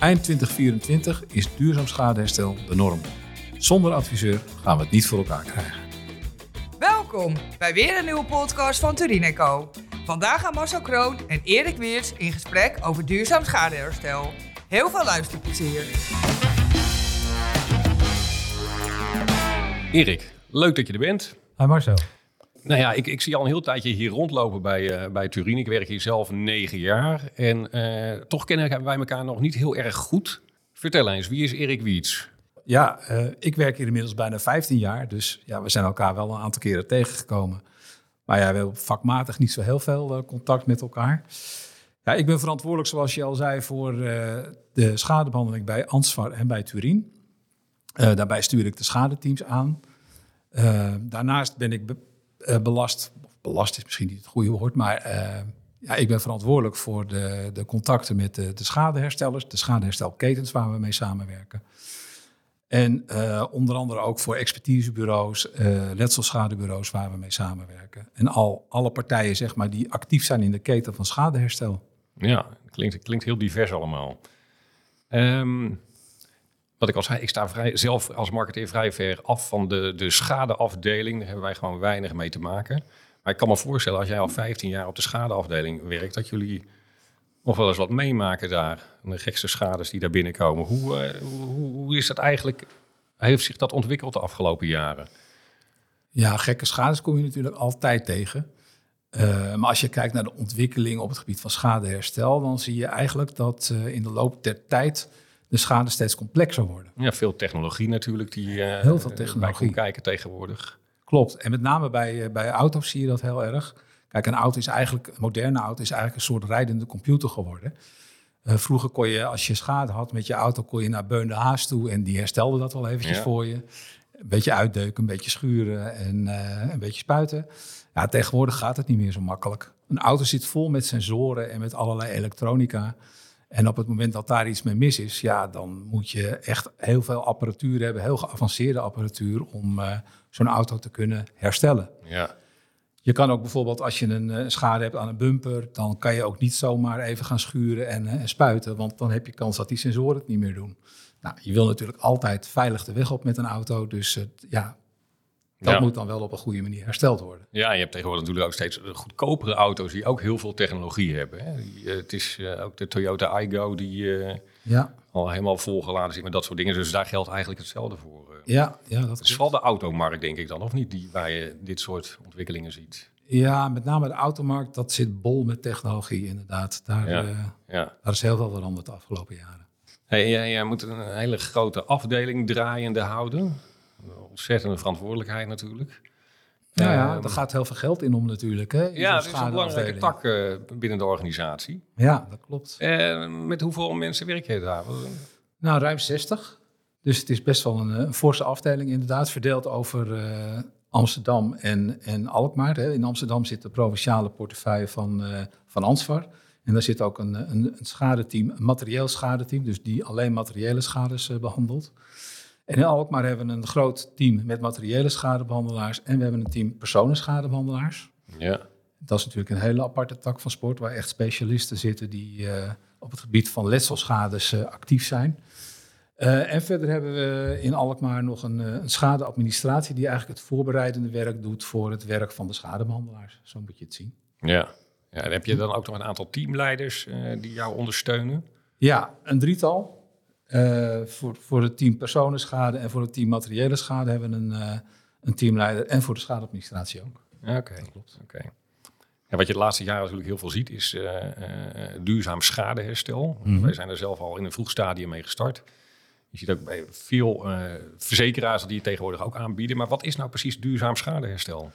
Eind 2024 is duurzaam schadeherstel de norm. Zonder adviseur gaan we het niet voor elkaar krijgen. Welkom bij weer een nieuwe podcast van Turin Co. Vandaag gaan Marcel Kroon en Erik Weerts in gesprek over duurzaam schadeherstel. Heel veel luisterplezier. Erik, leuk dat je er bent. Hi Marcel. Nou ja, ik, ik zie al een heel tijdje hier rondlopen bij, uh, bij Turin. Ik werk hier zelf negen jaar. En uh, toch kennen wij elkaar nog niet heel erg goed. Vertel eens, wie is Erik Wiets? Ja, uh, ik werk hier inmiddels bijna 15 jaar. Dus ja, we zijn elkaar wel een aantal keren tegengekomen. Maar ja, we vakmatig niet zo heel veel contact met elkaar. Ja, ik ben verantwoordelijk, zoals je al zei, voor de schadebehandeling bij Ansvar en bij Turin. daarbij stuur ik de schadeteams aan. daarnaast ben ik uh, belast. Belast is misschien niet het goede woord, maar uh, ja, ik ben verantwoordelijk voor de, de contacten met de, de schadeherstellers, de schadeherstelketens waar we mee samenwerken. En uh, onder andere ook voor expertisebureaus, letselschadebureaus waar we mee samenwerken. En al alle partijen zeg maar, die actief zijn in de keten van schadeherstel. Ja, klinkt, klinkt heel divers allemaal. Um, wat ik al zei, ik sta vrij, zelf als marketeer vrij ver af van de, de schadeafdeling. Daar hebben wij gewoon weinig mee te maken. Maar ik kan me voorstellen, als jij al 15 jaar op de schadeafdeling werkt, dat jullie nog wel eens wat meemaken daar. De gekste schades die daar binnenkomen. Hoe, uh, hoe, is dat eigenlijk? Heeft zich dat ontwikkeld de afgelopen jaren? Ja, gekke schades kom je natuurlijk altijd tegen. Uh, maar als je kijkt naar de ontwikkeling op het gebied van schadeherstel, dan zie je eigenlijk dat uh, in de loop der tijd de schade steeds complexer worden. Ja, veel technologie natuurlijk die uh, heel veel technologie. bij kijken tegenwoordig. Klopt. En met name bij, uh, bij auto's zie je dat heel erg. Kijk, een auto is eigenlijk, een moderne auto is eigenlijk een soort rijdende computer geworden. Uh, vroeger kon je, als je schade had met je auto, kon je naar Beun de Haas toe en die herstelde dat wel eventjes ja. voor je. Een beetje uitdeuken, een beetje schuren en een beetje spuiten. Ja, tegenwoordig gaat het niet meer zo makkelijk. Een auto zit vol met sensoren en met allerlei elektronica. En op het moment dat daar iets mee mis is, ja, dan moet je echt heel veel apparatuur hebben, heel geavanceerde apparatuur om uh, zo'n auto te kunnen herstellen. Ja. Je kan ook bijvoorbeeld, als je een uh, schade hebt aan een bumper, dan kan je ook niet zomaar even gaan schuren en, uh, en, spuiten, want dan heb je kans dat die sensoren het niet meer doen. Nou, je wil natuurlijk altijd veilig de weg op met een auto, dus ja, dat ja. moet dan wel op een goede manier hersteld worden. Ja, je hebt tegenwoordig natuurlijk ook steeds goedkopere auto's die ook heel veel technologie hebben. Hè. Die, het is uh, ook de Toyota iGo die uh, ja. al helemaal volgeladen zit met dat soort dingen. Dus daar geldt eigenlijk hetzelfde voor. Ja, ja, dat is vooral de automarkt, denk ik dan, of niet? Die, waar je dit soort ontwikkelingen ziet. Ja, met name de automarkt, dat zit bol met technologie inderdaad. Daar, ja. ja. daar is heel veel veranderd de afgelopen jaren. Hey, jij, jij moet een hele grote afdeling draaiende houden ontzettende verantwoordelijkheid natuurlijk. Nou ja, uh, er gaat heel veel geld in om natuurlijk. Hè, ja, het is een belangrijke tak uh, binnen de organisatie. Ja, dat klopt. Uh, met hoeveel mensen werk je daar? Nou, ruim 60. Dus het is best wel een, een forse afdeling inderdaad, verdeeld over eh, Amsterdam en, en Alkmaar. Hè. In Amsterdam zit de provinciale portefeuille van, van Ansvar. En daar zit ook een, een, een schadeteam, een materieel schadeteam, dus die alleen materiële schades behandelt. En in Alkmaar hebben we een groot team met materiële schadebehandelaars en we hebben een team personenschadebehandelaars. Ja. Dat is natuurlijk een hele aparte tak van sport waar echt specialisten zitten die uh, op het gebied van letselschades uh, actief zijn. Uh, en verder hebben we in Alkmaar nog een, een, schadeadministratie die eigenlijk het voorbereidende werk doet voor het werk van de schadebehandelaars. Zo moet je het zien. Ja, ja en heb je dan ook nog een aantal teamleiders die jou ondersteunen? Ja, een drietal. Uh, voor, voor het team personenschade en voor het team materiële schade hebben we een, uh, een teamleider en voor de schadeadministratie ook. Oké, okay. klopt. Oké. Ja, wat je de laatste jaren natuurlijk heel veel ziet is uh, duurzaam schadeherstel. Mm -hmm. Wij zijn er zelf al in een vroeg stadium mee gestart. Je ziet ook bij veel verzekeraars die het tegenwoordig ook aanbieden. Maar wat is nou precies duurzaam schadeherstel?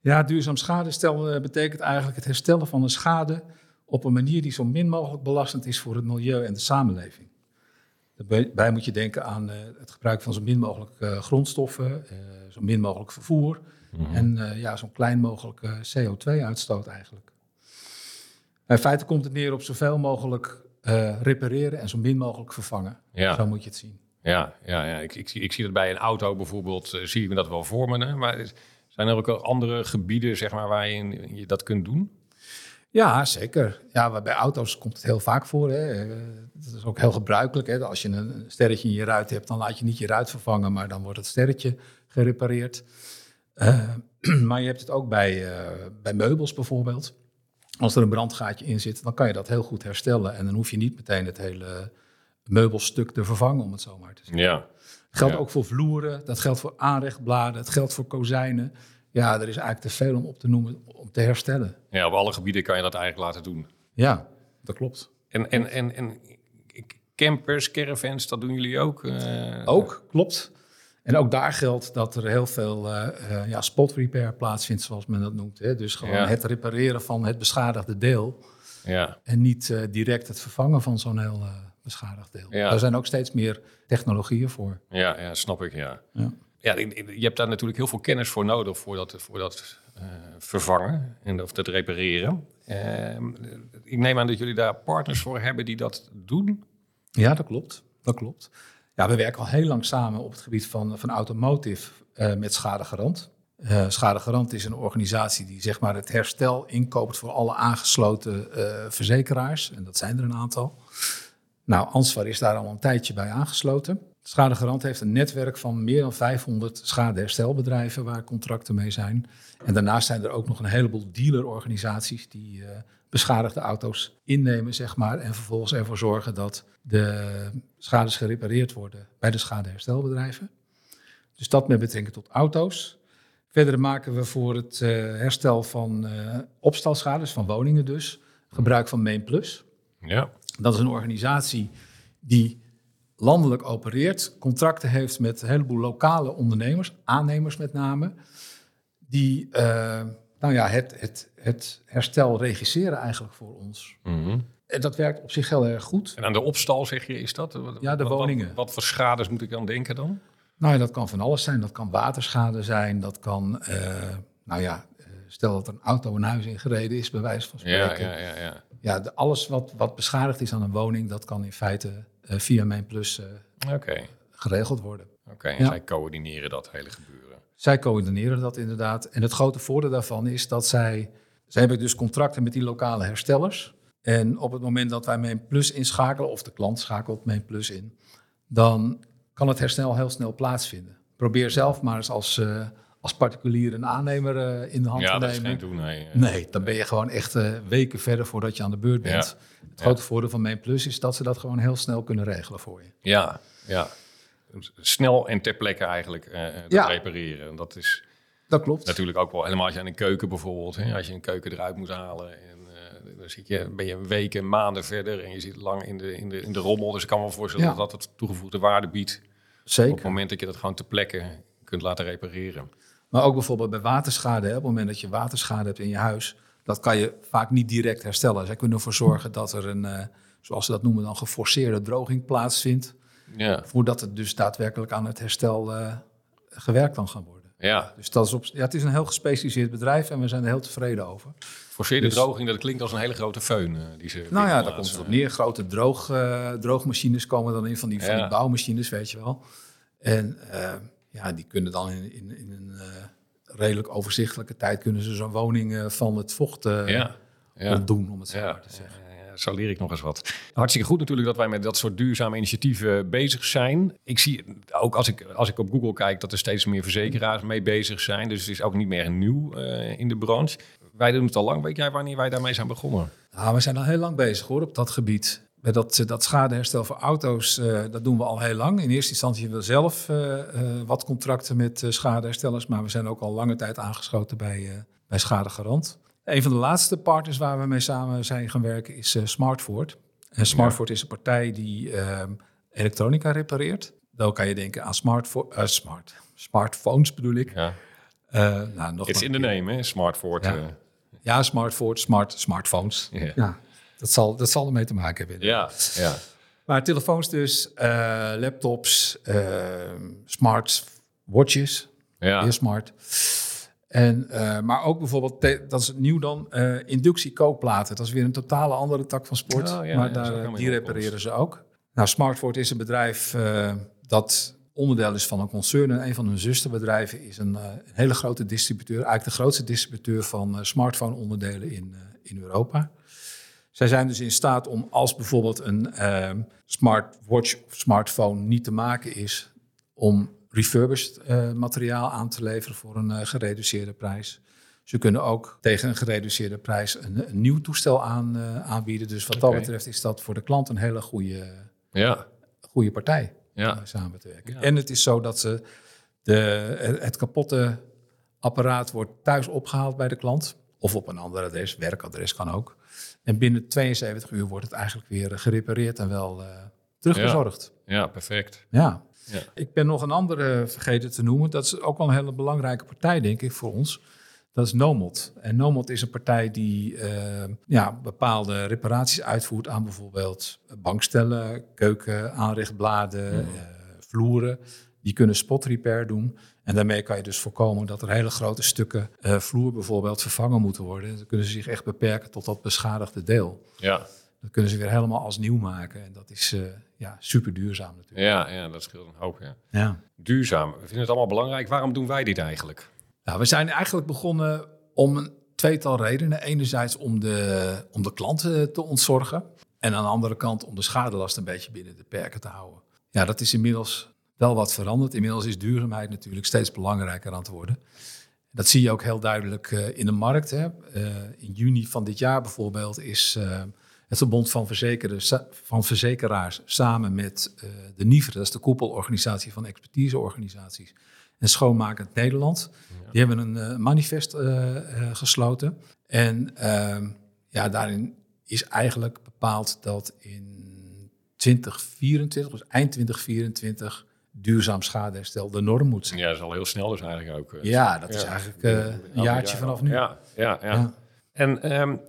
Ja, duurzaam schadeherstel betekent eigenlijk het herstellen van een schade op een manier die zo min mogelijk belastend is voor het milieu en de samenleving. Daarbij moet je denken aan uh, het gebruik van zo min mogelijk uh, grondstoffen, uh, zo min mogelijk vervoer mm -hmm. en ja, zo'n klein mogelijk CO2-uitstoot eigenlijk. In feite komt het neer op zoveel mogelijk repareren en zo min mogelijk vervangen. Ja. Zo moet je het zien. Ja, ja, ja. Ik, ik, ik zie dat bij een auto bijvoorbeeld, zie ik me dat wel voor me. Hè? Maar zijn er ook andere gebieden zeg maar, waarin je dat kunt doen? Ja, zeker. Ja, bij auto's komt het heel vaak voor. Hè. Dat is ook heel gebruikelijk. Hè. Als je een sterretje in je ruit hebt, dan laat je niet je ruit vervangen, maar dan wordt het sterretje gerepareerd. Uh, maar je hebt het ook bij, uh, bij meubels bijvoorbeeld. Als er een brandgaatje in zit, dan kan je dat heel goed herstellen. En dan hoef je niet meteen het hele meubelstuk te vervangen, om het zo maar te zeggen. Ja. Dat geldt ook voor vloeren, dat geldt voor aanrechtbladen, het geldt voor kozijnen. Ja, er is eigenlijk te veel om op te noemen om te herstellen. Ja, op alle gebieden kan je dat eigenlijk laten doen. Ja, dat klopt. En, en, en, en campers, caravans, dat doen jullie ook? Uh, ook, klopt. En ook daar geldt dat er heel veel uh, uh, ja, spot repair plaatsvindt, zoals men dat noemt. Hè? Dus gewoon het repareren van het beschadigde deel. Ja. En niet direct het vervangen van zo'n heel beschadigd deel. Ja. Daar zijn ook steeds meer technologieën voor. Ja, ja snap ik, ja. ja. Ja, je hebt daar natuurlijk heel veel kennis voor nodig voor dat, voor dat uh, vervangen en of dat repareren. Uh, ik neem aan dat jullie daar partners voor hebben die dat doen. Ja, dat klopt. Dat klopt. Ja, we werken al heel lang samen op het gebied van, van automotive uh, met Schadegarant. Uh, Schadegarant is een organisatie die zeg maar, het herstel inkoopt voor alle aangesloten verzekeraars. En dat zijn er een aantal. Nou, Ansvar is daar al een tijdje bij aangesloten. Schadegarant heeft een netwerk van meer dan 500 schadeherstelbedrijven waar contracten mee zijn. En daarnaast zijn er ook nog een heleboel dealerorganisaties die uh, beschadigde auto's innemen, zeg maar. En vervolgens ervoor zorgen dat de schades gerepareerd worden bij de schadeherstelbedrijven. Dus dat met betrekking tot auto's. Verder maken we voor het uh, herstel van uh, opstalschades, van woningen dus, gebruik van MainPlus. Ja. Dat is een organisatie die landelijk opereert, contracten heeft met een heleboel lokale ondernemers, aannemers met name, die uh, nou ja, het, het, het herstel regisseren eigenlijk voor ons. Mm En dat werkt op zich heel erg goed. En aan de opstal zeg je, is dat? Ja, de wat, woningen. Wat, wat, voor schades moet ik dan denken dan? Nou ja, dat kan van alles zijn. Dat kan waterschade zijn, dat kan, uh, nou ja, stel dat er een auto een huis ingereden is, bij wijze van spreken. Ja, ja, ja. ja. ja de, alles wat, wat beschadigd is aan een woning, dat kan in feite via Mijn Plus okay. geregeld worden. Oké, okay, en ja. zij coördineren dat hele gebeuren? Zij coördineren dat inderdaad. En het grote voordeel daarvan is dat zij... Zij hebben dus contracten met die lokale herstellers. En op het moment dat wij Mijn Plus inschakelen, of de klant schakelt Mijn Plus in... dan kan het herstel heel snel plaatsvinden. Probeer zelf maar eens als... Uh, als particulier een aannemer uh, in de hand ja, te nemen. Ja, dat is geen doen, nee. Nee, dan ben je gewoon echt uh, weken verder voordat je aan de beurt bent. Ja. Het grote voordeel van Main Plus is dat ze dat gewoon heel snel kunnen regelen voor je. Ja, ja. Snel en ter plekke eigenlijk uh, repareren. Dat is Dat klopt. natuurlijk ook wel helemaal als je aan een keuken bijvoorbeeld, hè, als je een keuken eruit moet halen en eh, dan zit je, ben je weken, maanden verder en je zit lang in de, in de, in de rommel. Dus ik kan me voorstellen Ja. dat dat het toegevoegde waarde biedt op het Zeker. moment dat je dat gewoon ter plekke kunt laten repareren. Maar ook bijvoorbeeld bij waterschade. Hè, op het moment dat je waterschade hebt in je huis, dat kan je vaak niet direct herstellen. Zij kunnen ervoor zorgen dat er een, eh, zoals ze dat noemen, dan geforceerde droging plaatsvindt. Ja, Voordat het dus daadwerkelijk aan het herstel eh, gewerkt kan gaan worden. ja. Dus dat is op, ja, het is een heel gespecialiseerd bedrijf en we zijn er heel tevreden over. Forceerde Dus- droging, dat klinkt als een hele grote föhn eh, die ze Nou ja, daar komt het op neer. Grote droog, droogmachines komen dan in van die, van die bouwmachines, weet je wel. En ja, die kunnen dan in, in, in een eh, redelijk overzichtelijke tijd kunnen ze zo'n woning eh, van het vocht Ja, ja. ontdoen, om het zo Ja, maar te zeggen. ja, ja, zo leer ik nog eens wat. Hartstikke goed natuurlijk dat wij met dat soort duurzame initiatieven bezig zijn. Ik zie ook als ik, als ik op Google kijk dat er steeds meer verzekeraars mee bezig zijn. Dus het is ook niet meer nieuw in de branche. Wij doen het al lang. Weet jij wanneer wij daarmee zijn begonnen? Nou, we zijn al heel lang bezig hoor, op dat gebied. Bij dat, eh, dat schadeherstel voor auto's, eh, dat doen we al heel lang. In eerste instantie hebben we zelf eh, eh, wat contracten met eh, schadeherstellers, maar we zijn ook al lange tijd aangesloten bij, eh bij Schadegarant. Een van de laatste partners waar we mee samen zijn gaan werken is eh, Smartford. En Smartford is een partij die eh, elektronica repareert. Dan kan je denken aan eh, smart, smartphones bedoel ik. Ja. Eh, nou, nog It's in the name, hè? Smartford. Ja. Ja, Smartford, smart, smartphones. Ja. Ja, dat zal, dat zal ermee te maken hebben. ja, ja. Maar telefoons dus, eh, laptops, eh, smartwatches, ja. heel smart. En, eh, maar ook bijvoorbeeld, dat is nieuw dan, eh inductiekookplaten. Dat is weer een totale andere tak van sport. Oh, ja, maar ja, daar, die repareren ze ook. Nou, Smartford is een bedrijf eh, dat onderdeel is van een concern. En een van hun zusterbedrijven is een, een hele grote distributeur. Eigenlijk de grootste distributeur van smartphone-onderdelen in, in Europa. Zij zijn dus in staat om als bijvoorbeeld een smartwatch of smartphone niet te maken is... om refurbished materiaal aan te leveren voor een gereduceerde prijs. Ze kunnen ook tegen een gereduceerde prijs een, een nieuw toestel aan, uh, aanbieden. Dus wat dat betreft is dat voor de klant een hele goede, ja. goede partij ja. om samen te werken. Ja. En het is zo dat ze de, het kapotte apparaat wordt thuis opgehaald bij de klant. Of op een ander adres, werkadres kan ook. En binnen 72 uur wordt het eigenlijk weer gerepareerd en wel uh, terugbezorgd. Ja, ja perfect. Ja. ja. Ik ben nog een andere vergeten te noemen. Dat is ook wel een hele belangrijke partij, denk ik, voor ons. Dat is Nomod. En Nomod is een partij die uh, ja, bepaalde reparaties uitvoert aan bijvoorbeeld bankstellen, keuken, aanrechtbladen, mm. uh, vloeren. Die kunnen spot repair doen. En daarmee kan je dus voorkomen dat er hele grote stukken uh, vloer bijvoorbeeld vervangen moeten worden. Dan kunnen ze zich echt beperken tot dat beschadigde deel. Ja. Dat kunnen ze weer helemaal als nieuw maken. En dat is ja, super duurzaam natuurlijk. Ja, ja, dat scheelt een hoop. Ja. ja. Duurzaam. We vinden het allemaal belangrijk. Waarom doen wij dit eigenlijk? Nou, we zijn eigenlijk begonnen om een tweetal redenen. Enerzijds om de, om de klanten te ontzorgen. En aan de andere kant om de schadelast een beetje binnen de perken te houden. Ja, dat is inmiddels wel wat veranderd. Inmiddels is duurzaamheid natuurlijk steeds belangrijker aan het worden. Dat zie je ook heel duidelijk uh, in de markt. Hè. Uh, in juni van dit jaar bijvoorbeeld is uh, het Verbond van, van Verzekeraars samen met de NIVRE, dat is de koepelorganisatie van expertiseorganisaties, en Schoonmakend Nederland. Die hebben een manifest gesloten. En ehm, ja, daarin is eigenlijk bepaald dat in 2024, dus eind 2024, duurzaam schadeherstel de norm moet zijn. Ja, dat is al heel snel dus eigenlijk ook. ja, dat is eigenlijk een jaartje vanaf nu. Ja, ja, ja. En um,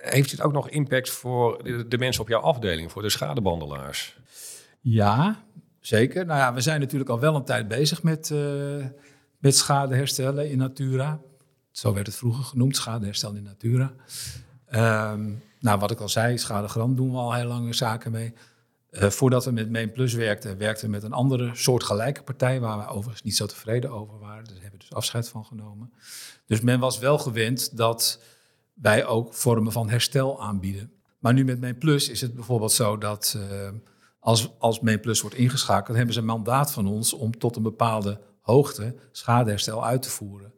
heeft het ook nog impact voor de, de, mensen op jouw afdeling, voor de schadebandelaars? Ja, zeker. Nou ja, we zijn natuurlijk al wel een tijd bezig met, uh, met schade herstellen in Natura. Zo werd het vroeger genoemd, schadeherstel in Natura. Um, nou, wat ik al zei, schadegram doen we al heel lange zaken mee. Uh, voordat we met Main Plus werkten, werkten we met een andere soortgelijke partij, waar we overigens niet zo tevreden over waren. Daar hebben we dus afscheid van genomen. Dus men was wel gewend dat wij ook vormen van herstel aanbieden. Maar nu met Main Plus is het bijvoorbeeld zo dat uh, als, als wordt ingeschakeld, hebben ze een mandaat van ons om tot een bepaalde hoogte schadeherstel uit te voeren.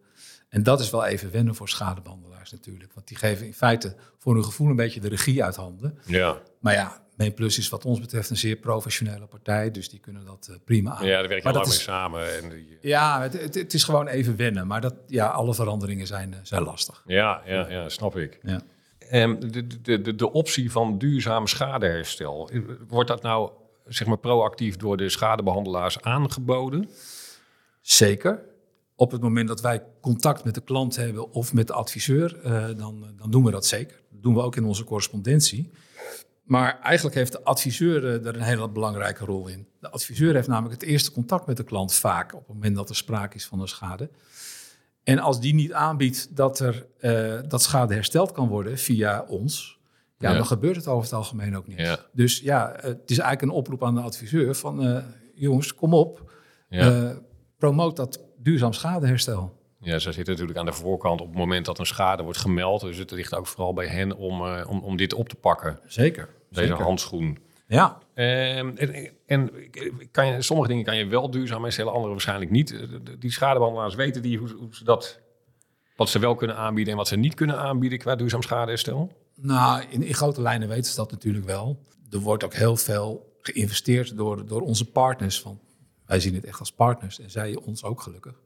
En dat is wel even wennen voor schadebandelaars natuurlijk. Want die geven in feite voor hun gevoel een beetje de regie uit handen. Ja. Maar ja, MeenPlus is wat ons betreft een zeer professionele partij. Dus die kunnen dat uh, prima aan. Ja, daar werken heel lang mee samen. En die... Ja, het, het, is gewoon even wennen. Maar dat, ja, alle veranderingen zijn, uh, zijn lastig. Ja, ja, ja, snap ik. Ja. Um, de, de, de, de optie van duurzaam schadeherstel, wordt dat nou zeg maar proactief door de schadebehandelaars aangeboden? Zeker. Op het moment dat wij contact met de klant hebben of met de adviseur, uh, dan, dan doen we dat zeker. Dat doen we ook in onze correspondentie. Maar eigenlijk heeft de adviseur er een hele belangrijke rol in. De adviseur heeft namelijk het eerste contact met de klant vaak op het moment dat er sprake is van een schade. En als die niet aanbiedt dat, er, uh, dat schade hersteld kan worden via ons, ja, dan gebeurt het over het algemeen ook niet. Dus ja, het is eigenlijk een oproep aan de adviseur van... Uh, jongens, kom op, ja. uh, promoot dat duurzaam schadeherstel. Ja, ze zitten natuurlijk aan de voorkant op het moment dat een schade wordt gemeld. Dus het ligt ook vooral bij hen om, uh, om, om dit op te pakken. Zeker. Deze zeker. handschoen. Ja. En, en, kan je, sommige dingen kan je wel duurzaam herstellen, andere waarschijnlijk niet. Die schadebehandelaars weten die hoe, hoe, ze dat, wat ze wel kunnen aanbieden en wat ze niet kunnen aanbieden qua duurzaam schadeherstel? Nou, in, in grote lijnen weten ze dat natuurlijk wel. Er wordt ook heel veel geïnvesteerd door, door onze partners. Want wij zien het echt als partners en zij ons ook gelukkig.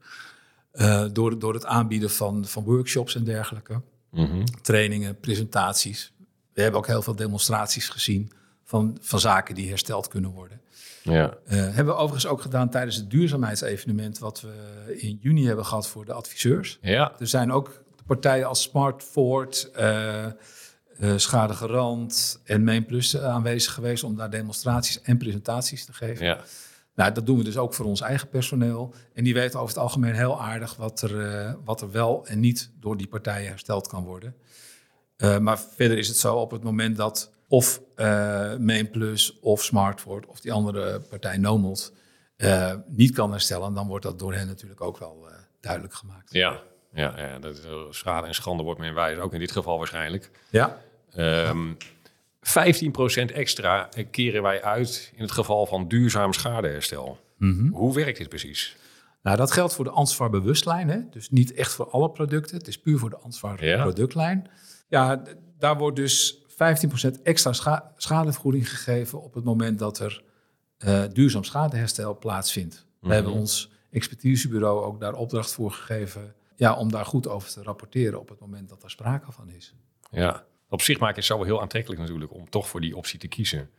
Uh, door, door het aanbieden van, van workshops en dergelijke. Mm-hmm. Trainingen, presentaties. We hebben ook heel veel demonstraties gezien van, van zaken die hersteld kunnen worden. Ja. Uh, hebben we overigens ook gedaan tijdens het duurzaamheidsevenement... wat we in juni hebben gehad voor de adviseurs. Ja. Er zijn ook partijen als Smartford... Uh, uh, Schadegarant en Main Plus aanwezig geweest om daar demonstraties en presentaties te geven. Ja. Nou, dat doen we dus ook voor ons eigen personeel. En die weten over het algemeen heel aardig wat er, uh, wat er wel en niet door die partijen hersteld kan worden. Uh, maar verder is het zo op het moment dat of uh, Main Plus of Smartford of die andere partij Nomod eh, niet kan herstellen, dan wordt dat door hen natuurlijk ook wel eh, duidelijk gemaakt. Ja, ja, ja dat, eh, schade en schande wordt men wijs, ook in dit geval waarschijnlijk. Ja, Ehm 15% extra keren wij uit in het geval van duurzaam schadeherstel. Hoe werkt dit precies? nou dat geldt voor de Ansvar bewustlijn, hè? dus niet echt voor alle producten. Het is puur voor de Ansvar productlijn. Ja, d- daar wordt dus 15% extra scha- schadevergoeding gegeven op het moment dat er eh, duurzaam schadeherstel plaatsvindt. We hebben ons expertisebureau ook daar opdracht voor gegeven ja, om daar goed over te rapporteren op het moment dat er sprake van is. Ja, op zich maakt het zo wel heel aantrekkelijk natuurlijk om toch voor die optie te kiezen.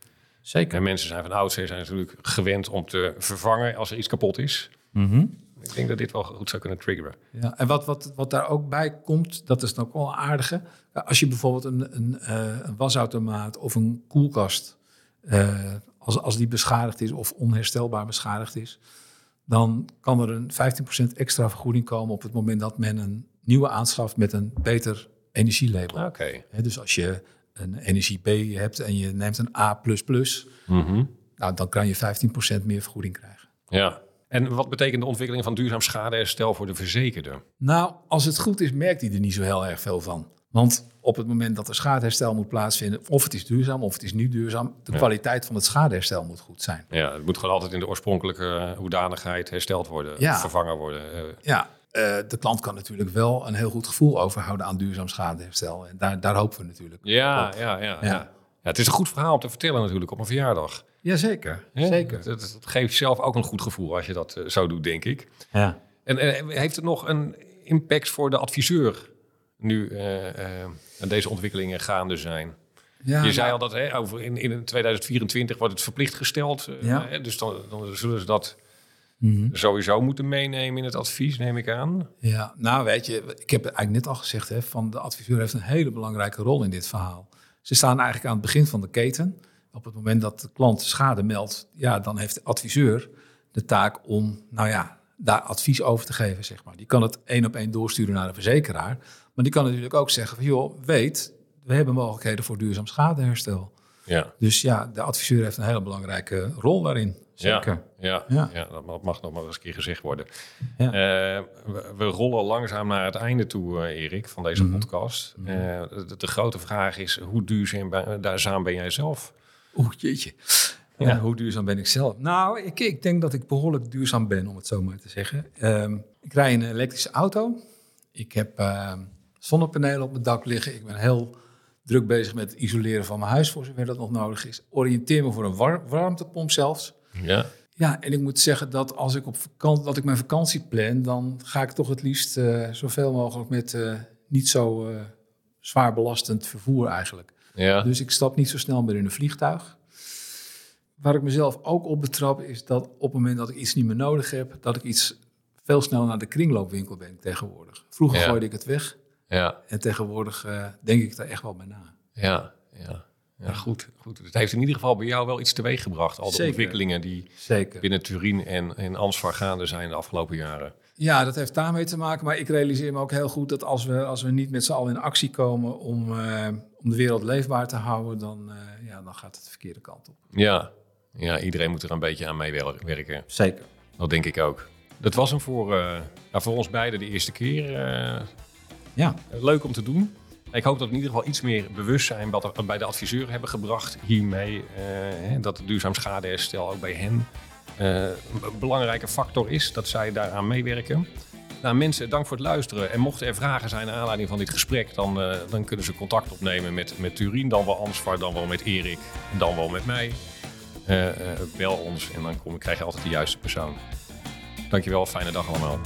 Zeker. En mensen zijn van oudsher zijn natuurlijk gewend om te vervangen als er iets kapot is. Ik denk dat dit wel goed zou kunnen triggeren. Ja, en wat, wat, wat daar ook bij komt, dat is dan ook wel een aardige. Als je bijvoorbeeld een, een, eh, een wasautomaat of een koelkast, eh, als, als die beschadigd is of onherstelbaar beschadigd is, dan kan er een 15% extra vergoeding komen op het moment dat men een nieuwe aanschaft met een beter energielabel. Oké. Hè, dus als je een energie B hebt en je neemt een A++, Mhm. nou, dan kan je 15% meer vergoeding krijgen. Ja. En wat betekent de ontwikkeling van duurzaam schadeherstel voor de verzekerde? Nou, als het goed is, merkt hij er niet zo heel erg veel van. Want op het moment dat er schadeherstel moet plaatsvinden, of het is duurzaam of het is niet duurzaam, de kwaliteit van het schadeherstel moet goed zijn. Ja, het moet gewoon altijd in de oorspronkelijke hoedanigheid hersteld worden, Ja. vervangen worden. eh. Ja, eh, de klant kan natuurlijk wel een heel goed gevoel overhouden aan duurzaam schadeherstel. En daar, daar hopen we natuurlijk. ja, op. ja, ja, ja, Ja. Het is een goed verhaal om te vertellen natuurlijk op een verjaardag. Jazeker, Hè? zeker. Dat, dat geeft zelf ook een goed gevoel als je dat eh, zo doet, denk ik. Ja. En eh, heeft het nog een impact voor de adviseur nu eh, eh, deze ontwikkelingen gaande zijn? Ja, je zei nou, al dat hè, over in, in 2024 wordt het verplicht gesteld. eh, Ja. hè, dus dan, dan zullen ze dat mhm. sowieso moeten meenemen in het advies, neem ik aan. Ja, nou weet je, ik heb het eigenlijk net al gezegd, hè, van de adviseur heeft een hele belangrijke rol in dit verhaal. Ze staan eigenlijk aan het begin van de keten. Op het moment dat de klant schade meldt, ja, dan heeft de adviseur de taak om, nou ja, daar advies over te geven, zeg maar. Die kan het één op één doorsturen naar de verzekeraar. Maar die kan natuurlijk ook zeggen van, joh, weet, we hebben mogelijkheden voor duurzaam schadeherstel. Ja. Dus ja, de adviseur heeft een hele belangrijke rol daarin. Zeker. Ja, ja, Ja. dat mag- nog maar eens een keer gezegd worden. Ja. Eh, we, we rollen langzaam naar het einde toe, eh, Erik, van deze Mhm. podcast. Eh, de, de grote vraag is, hoe duurzaam ben, jij zelf? Oeh, jeetje. Ja. Hoe duurzaam ben ik zelf? Nou, ik, ik denk dat ik behoorlijk duurzaam ben, om het zo maar te zeggen. Ehm, ik rij een elektrische auto. Ik heb ehm, zonnepanelen op mijn dak liggen. Ik ben heel druk bezig met het isoleren van mijn huis, voor zover dat nog nodig is. Oriënteer me voor een war- warmtepomp zelfs. Ja, Ja, en ik moet zeggen dat als ik op vakantie, dat ik mijn vakantie plan, dan ga ik toch het liefst eh, zoveel mogelijk met eh, niet zo eh, zwaar belastend vervoer eigenlijk. ja. Dus ik stap niet zo snel meer in een vliegtuig. Waar ik mezelf ook op betrap is dat op het moment dat ik iets niet meer nodig heb, dat ik iets veel sneller naar de kringloopwinkel ben tegenwoordig. Vroeger Ja. gooide ik het weg ja, en tegenwoordig denk ik daar echt wel bij na. ja, ja. Ja, goed, goed. Het heeft in ieder geval bij jou wel iets teweeg gebracht. Al de Zeker. ontwikkelingen die Zeker. binnen Turin en, en Amsterdam gaande zijn de afgelopen jaren. Ja, dat heeft daarmee te maken. Maar ik realiseer me ook heel goed dat als we, als we niet met z'n allen in actie komen om, eh, om de wereld leefbaar te houden, dan, eh, ja, dan gaat het de verkeerde kant op. Ja, ja, iedereen moet er een beetje aan meewerken. Zeker. Dat denk ik ook. Dat was hem voor, nou, voor ons beiden de eerste keer. Ja, leuk om te doen. Ik hoop dat we in ieder geval iets meer bewustzijn wat we bij de adviseur hebben gebracht hiermee. eh, dat het duurzaam schadeherstel ook bij hen eh, een belangrijke factor is. Dat zij daaraan meewerken. Nou, mensen, dank voor het luisteren. En mochten er vragen zijn naar aanleiding van dit gesprek, dan, eh, dan kunnen ze contact opnemen met, met Turin, dan wel Ansvar, dan wel met Erik, dan wel met mij. Eh, bel ons en dan kom, krijg je altijd de juiste persoon. Dankjewel, fijne dag allemaal.